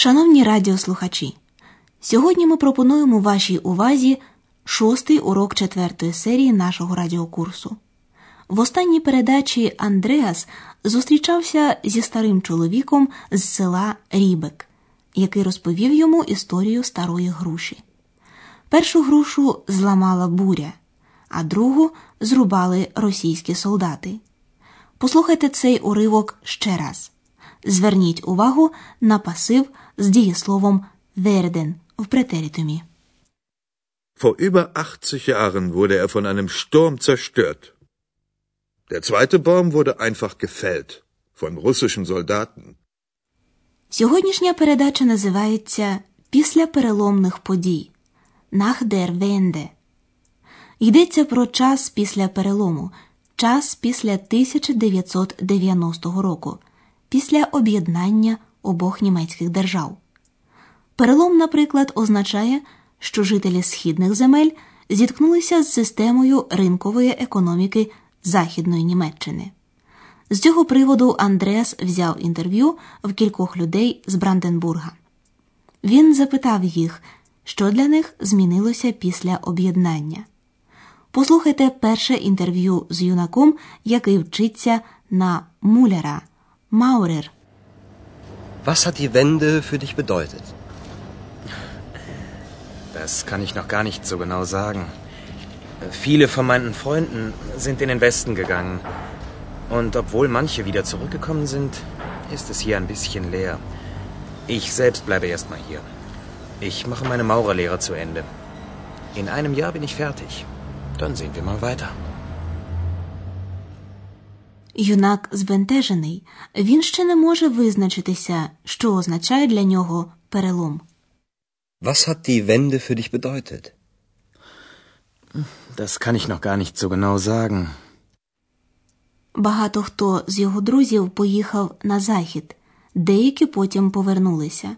Шановні радіослухачі, сьогодні ми пропонуємо вашій увазі шостий урок четвертої серії нашого радіокурсу. В останній передачі Андреас зустрічався зі старим чоловіком з села Рібек, який розповів йому історію старої груші. Першу грушу зламала буря, а другу зрубали російські солдати. Послухайте цей уривок ще раз. Зверніть увагу на пасив з дієсловом werden в претеритумі. Vor über 80 Jahren wurde er von einem Sturm zerstört. Der zweite Baum wurde einfach gefällt von russischen Soldaten. Сьогоднішня передача називається Після переломних подій Nach der Wende. Йдеться про час після перелому, час після 1990 року, після об'єднання обох німецьких держав. Перелом, наприклад, означає, що жителі східних земель зіткнулися з системою ринкової економіки Західної Німеччини. З цього приводу Андреас взяв інтерв'ю в кількох людей з Бранденбурга. Він запитав їх, що для них змінилося після об'єднання. Послухайте перше інтерв'ю з юнаком, який вчиться на муляра Maurer. Was hat die Wende für dich bedeutet? Das kann ich noch gar nicht so genau sagen. Viele von meinen Freunden sind in den Westen gegangen. Und obwohl manche wieder zurückgekommen sind, ist es hier ein bisschen leer. Ich selbst bleibe erstmal hier. Ich mache meine Maurerlehre zu Ende. In einem Jahr bin ich fertig. Dann sehen wir mal weiter. Юнак збентежений. Він ще не може визначитися, що означає для нього перелом. Was hat die Wende für dich bedeutet? Das kann ich noch gar nicht so genau sagen. Багато хто з його друзів поїхав на захід, деякі потім повернулися.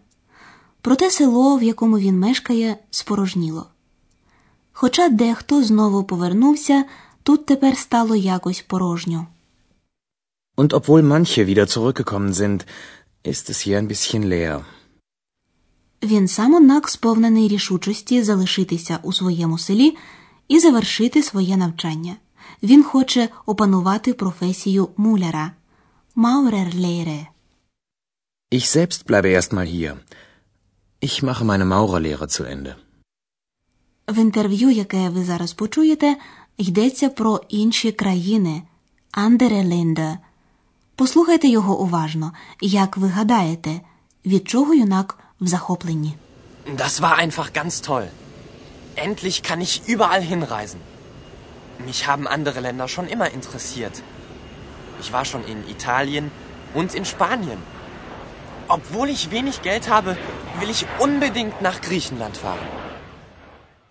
Проте село, в якому він мешкає, спорожніло. Хоча дехто знову повернувся, тут тепер стало якось порожньо. Und obwohl manche wieder zurückgekommen sind, ist es hier ein bisschen leer. Він сам однак сповнений рішучості залишитися у своєму селі і завершити своє навчання. Він хоче опанувати професію муляра Маурерлehre. Ich selbst bleibe erstmal hier. Ich mache meine Maurerlehre zu Ende. В інтерв'ю, яке ви зараз почуєте, йдеться про інші країни andere Länder. Послухайте його уважно. Як ви гадаєте, від чого юнак в захопленні? Das war einfach ganz toll. Endlich kann ich überall hinreisen. Mich haben andere Länder schon immer interessiert. Ich war schon in Italien und in Spanien. Obwohl ich wenig Geld habe, will ich unbedingt nach Griechenland fahren.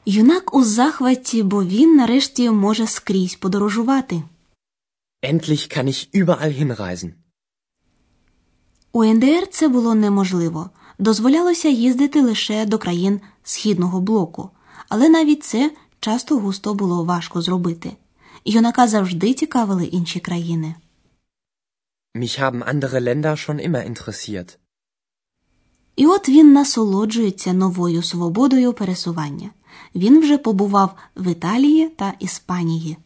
Юнак у захваті, бо він нарешті може скрізь подорожувати. Endlich kann ich überall hinreisen. У НДР це було неможливо. Дозволялося їздити лише до країн Східного блоку, але навіть це часто густо було важко зробити. Юнака завжди цікавили інші країни. Mich haben andere Länder schon immer interessiert. І от він насолоджується новою свободою пересування. Він вже побував в Італії та Іспанії.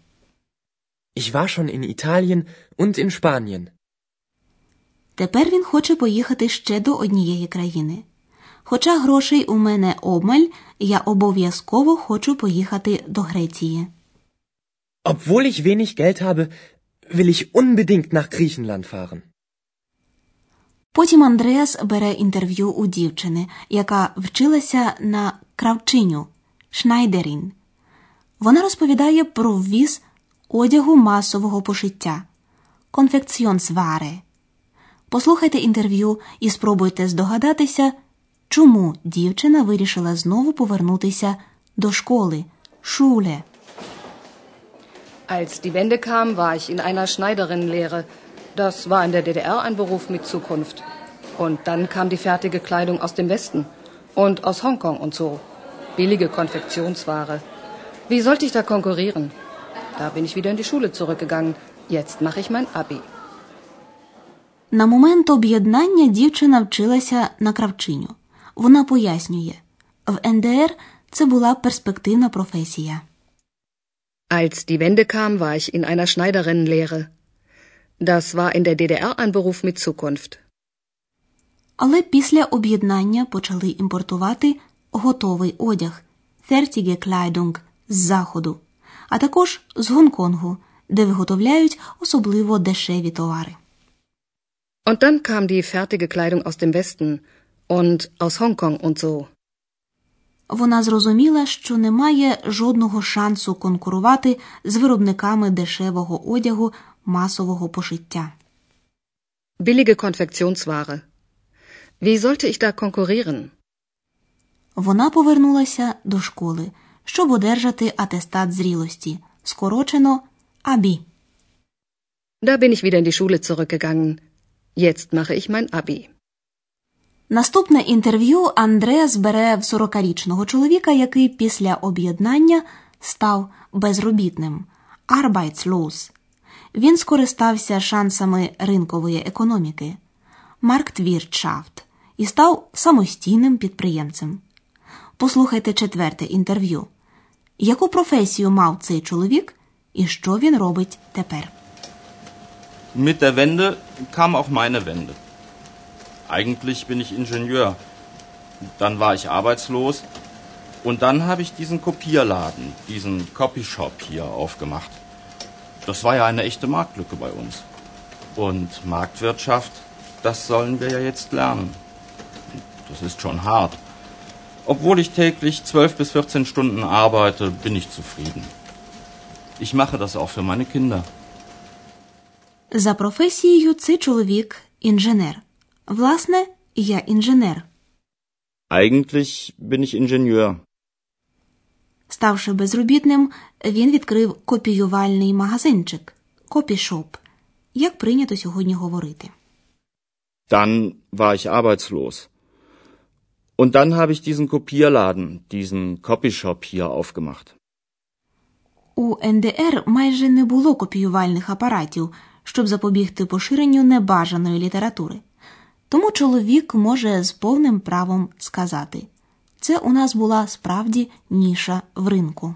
Ich war schon in Italien und in Spanien. Тепер він хоче поїхати ще до однієї країни. Хоча грошей у мене обмаль, я обов'язково хочу поїхати до Греції. Obwohl ich wenig Geld habe, will ich unbedingt nach Griechenland fahren. Потім Андреас бере інтерв'ю у дівчини, яка вчилася на кравчиню Шнайдерін. Вона розповідає про ввіз одягу масового пошиття конфекціонсваре. Послухайте інтерв'ю і спробуйте здогадатися, чому дівчина вирішила знову повернутися до школи Шуле. Als die Wende kam, war ich in einer Schneiderinnenlehre. Das war in der DDR ein Beruf mit Zukunft. Und dann kam die fertige Kleidung aus dem Westen und aus Hongkong und so. Billige Konfektionsware. Wie sollte ich da konkurrieren? Da bin ich wieder in die Schule zurückgegangen. Jetzt mache ich mein Abi. На момент об'єднання дівчина вчилася на кравчиню. Вона пояснює, в НДР це була перспективна професія. Als die Wende kam, war ich in einer Schneiderinnenlehre. Das war in der DDR ein Beruf mit Zukunft. Але після об'єднання почали імпортувати готовий одяг fertige Kleidung з заходу, а також з Гонконгу, де виготовляють особливо дешеві товари. Und dann kam die fertige Kleidung aus dem Westen und aus Hongkong und so. Вона зрозуміла, що немає жодного шансу конкурувати з виробниками дешевого одягу масового пошиття. Billige Konfektionsware. Wie sollte ich da konkurrieren? Вона повернулася до школи, щоб одержати атестат зрілості, скорочено АБІ. Da bin ich wieder in die Schule zurückgegangen. Jetzt mache ich mein Abi. Наступне інтерв'ю Андреас бере в 40-річного чоловіка, який після об'єднання став безробітним Arbeitslos. Він скористався шансами ринкової економіки Marktwirtschaft і став самостійним підприємцем. Послухайте четверте інтерв'ю. Яку професію мав цей чоловік і що він робить тепер? Mit der Wende kam auch meine Wende. Eigentlich bin ich Ingenieur. Dann war ich arbeitslos. Und dann habe ich diesen Kopierladen, diesen Copyshop hier aufgemacht. Das war ja eine echte Marktlücke bei uns. Und Marktwirtschaft, das sollen wir ja jetzt lernen. Das ist schon hart. Obwohl ich täglich 12 bis 14 Stunden arbeite, bin ich zufrieden. Ich mache das auch für meine Kinder. За професією цей чоловік інженер. Власне, я інженер. Eigentlich bin ich Ingenieur. Ставши безробітним, він відкрив копіювальний магазинчик копішоп, як прийнято сьогодні говорити. Dann war ich arbeitslos. Und dann habe ich diesen Kopierladen, diesen Copyshop hier aufgemacht. У НДР майже не було копіювальних апаратів, щоб запобігти поширенню небажаної літератури. Тому чоловік може з повним правом сказати це у нас була справді ніша в ринку.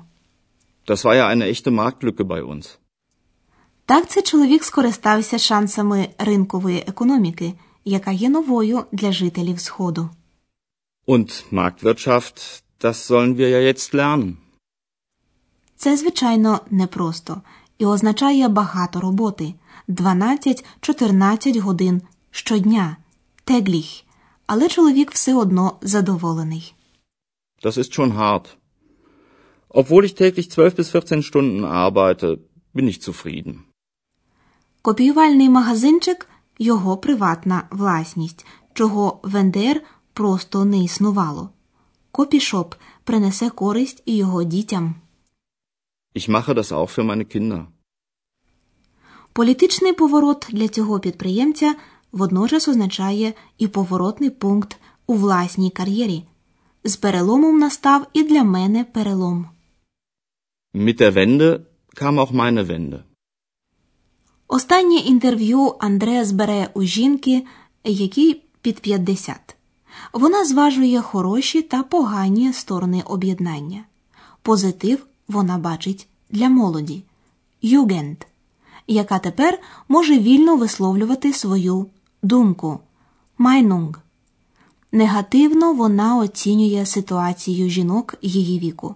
Das war ja eine echte Marktlücke bei uns. Так цей чоловік скористався шансами ринкової економіки, яка є новою для жителів Сходу. Und Marktwirtschaft, das sollen wir ja jetzt lernen. Це, звичайно, непросто і означає багато роботи 12-14 годин щодня, тегліх, але чоловік все одно задоволений. Das ist schon hart. Obwohl ich täglich 12 bis 14 Stunden arbeite, bin ich zufrieden. Копіювальний магазинчик його приватна власність, чого в НДР просто не існувало. Копішоп принесе користь і його дітям. Ich mache das auch für meine Kinder. Політичний поворот для цього підприємця водночас означає і поворотний пункт у власній кар'єрі. З переломом настав і для мене перелом. Mit der Wende kam auch meine Wende. Останнє інтерв'ю Андреас бере у жінки, якій під 50. Вона зважує хороші та погані сторони об'єднання. Позитив вона бачить для молоді югенд, яка тепер може вільно висловлювати свою думку майнунг. Негативно вона оцінює ситуацію жінок її віку.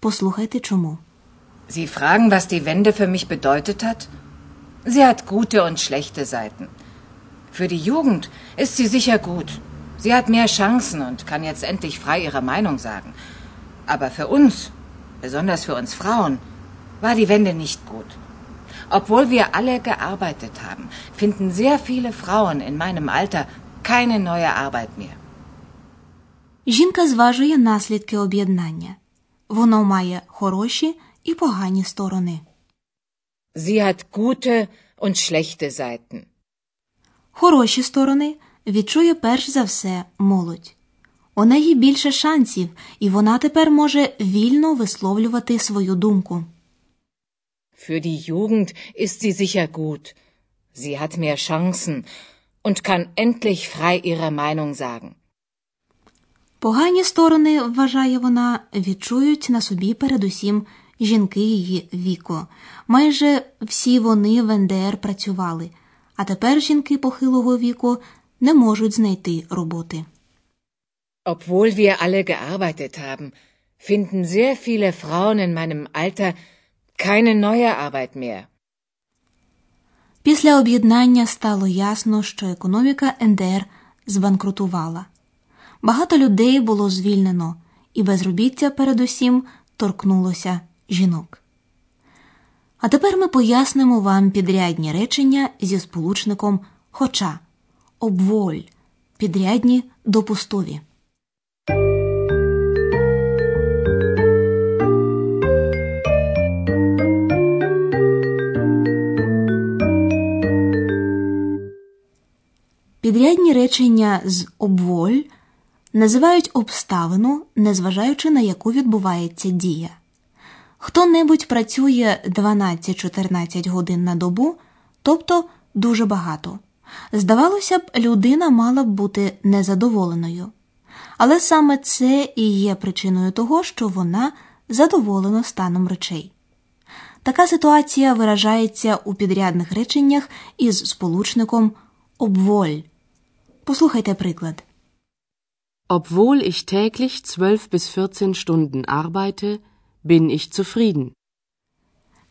Послухайте чому. Sie fragen, was die Wende für mich bedeutet hat? Sie hat gute und schlechte Seiten. Für die Jugend ist sie sicher gut. Sie hat mehr Chancen und kann jetzt endlich frei ihre Meinung sagen. Aber für uns, besonders für uns Frauen, war die Wende nicht gut. Obwohl wir alle gearbeitet haben, finden sehr viele Frauen in meinem Alter keine neue Arbeit mehr. Жінка зважує наслідки об'єднання. Воно має хороші і погані сторони. Sie hat gute und schlechte Seiten. Хороші сторони відчує перш за все молодь. У неї більше шансів, і вона тепер може вільно висловлювати свою думку. Für die Jugend ist sie sicher gut. Sie hat mehr Chancen und kann endlich frei ihre Meinung sagen. Погані сторони, вважає вона, відчують на собі передусім жінки її віку. Майже всі вони в НДР працювали, а тепер жінки похилого віку не можуть знайти роботи. Obwohl wir alle gearbeitet haben, finden sehr viele Frauen in meinem Alter keine neue Arbeit mehr. Після об'єднання стало ясно, що економіка НДР збанкрутувала. Багато людей було звільнено, і безробіття передусім торкнулося жінок. А тепер ми пояснимо вам підрядні речення зі сполучником хоча обволь, підрядні допустові. Підрядні речення з обволь називають обставину, незважаючи на яку відбувається дія. Хто-небудь працює 12-14 годин на добу, тобто дуже багато. Здавалося б, людина мала б бути незадоволеною. Але саме це і є причиною того, що вона задоволена станом речей. Така ситуація виражається у підрядних реченнях із сполучником обволь. Послухайте приклад. Obwohl ich täglich 12 bis 14 Stunden arbeite, bin ich zufrieden.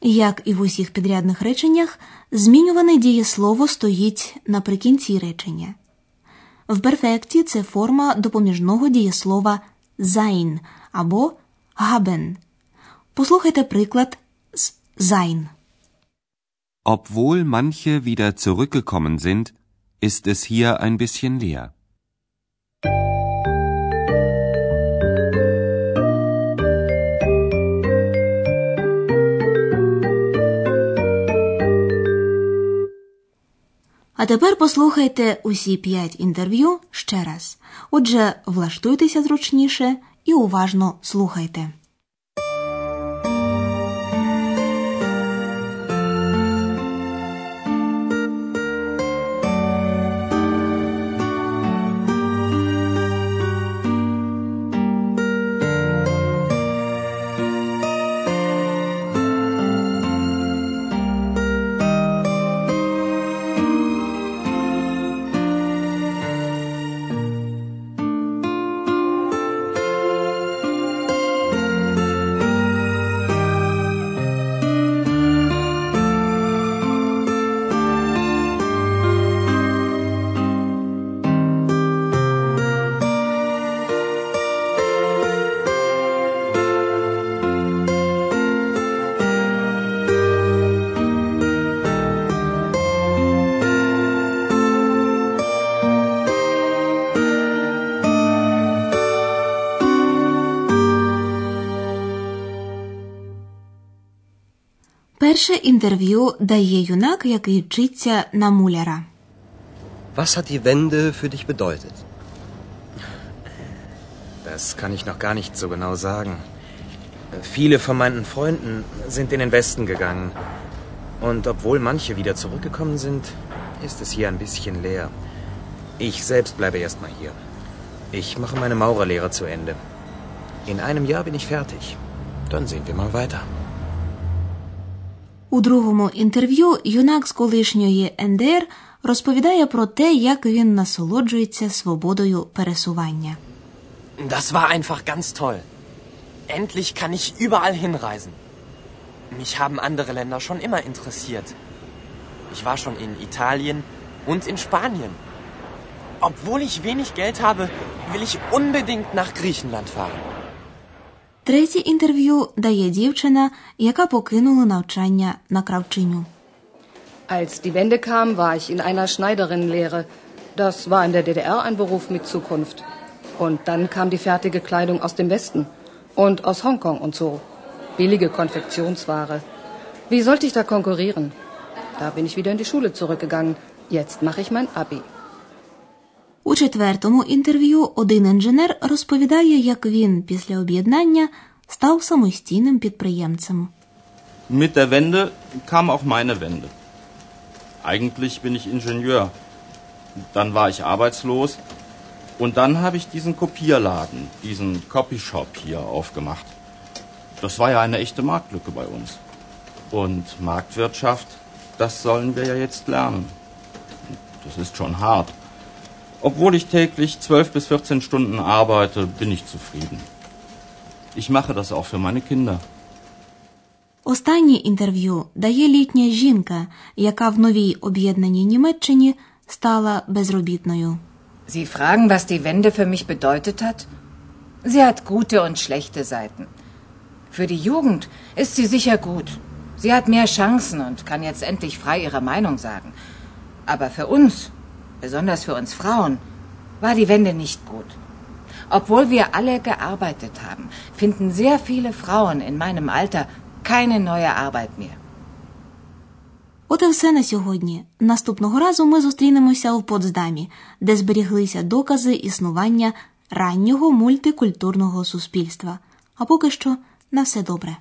Як і в усіх підрядних реченнях, змінюване дієслово стоїть наприкінці речення. В перфекті це форма допоміжного дієслова sein або haben. Послухайте приклад з sein. Obwohl manche wieder zurückgekommen sind, ist es hier ein bisschen leer. А тепер послухайте усі п'ять інтерв'ю ще раз. Отже, влаштуйтеся зручніше і уважно слухайте. Перше інтерв'ю дає юнак, який вчиться на муляра. Was hat die Wende für dich bedeutet? Das kann ich noch gar nicht so genau sagen. Viele von meinen Freunden sind in den Westen gegangen. Und obwohl manche wieder zurückgekommen sind, ist es hier ein bisschen leer. Ich selbst bleibe erstmal hier. Ich mache meine Maurerlehre zu Ende. In einem Jahr bin ich fertig. Dann sehen wir mal weiter. У другому інтерв'ю юнак з колишньої НДР розповідає про те, як він насолоджується свободою пересування. Das war einfach ganz toll. Endlich kann ich überall hinreisen. Mich haben andere Länder schon immer interessiert. Ich war schon in Italien und in Spanien. Obwohl ich wenig Geld habe, will ich unbedingt nach Griechenland fahren. Третє інтерв'ю дає дівчина, яка покинула навчання на кравчиню. Als die Wende kam, war ich in einer Schneiderinnenlehre. Das war in der DDR ein Beruf mit Zukunft. Und dann kam die fertige Kleidung aus dem Westen und aus Hongkong und so. Billige Konfektionsware. Wie sollte ich da konkurrieren? Da bin ich wieder in die Schule zurückgegangen. Jetzt mache ich mein Abi. У четвертому інтерв'ю один інженер розповідає, як він після об'єднання став самостійним підприємцем. Mit der Wende kam auch meine Wende. Eigentlich bin ich Ingenieur. Dann war ich arbeitslos und dann habe ich diesen Kopierladen, diesen Copyshop hier aufgemacht. Das war ja eine echte Marktlücke bei uns. Und Marktwirtschaft, das sollen wir ja jetzt lernen. Das ist schon hart. Obwohl ich täglich 12 bis 14 Stunden arbeite, bin ich zufrieden. Ich mache das auch für meine Kinder. Останнє інтерв'ю дає літня жінка, яка в новій об'єднаній Німеччині стала безробітною. Sie fragen, was die Wende für mich bedeutet hat? Sie hat gute und schlechte Seiten. Für die Jugend ist sie sicher gut. Sie hat mehr Chancen und kann jetzt endlich frei ihre Meinung sagen. Aber für uns, besonders für uns Frauen, war die Wende nicht gut. Obwohl wir alle gearbeitet haben, finden sehr viele Frauen in meinem Alter keine neue Arbeit mehr. От і все на сьогодні. Наступного разу ми зустрінемося у Потсдамі, де зберіглися докази існування раннього мультикультурного суспільства. А поки що на все добре.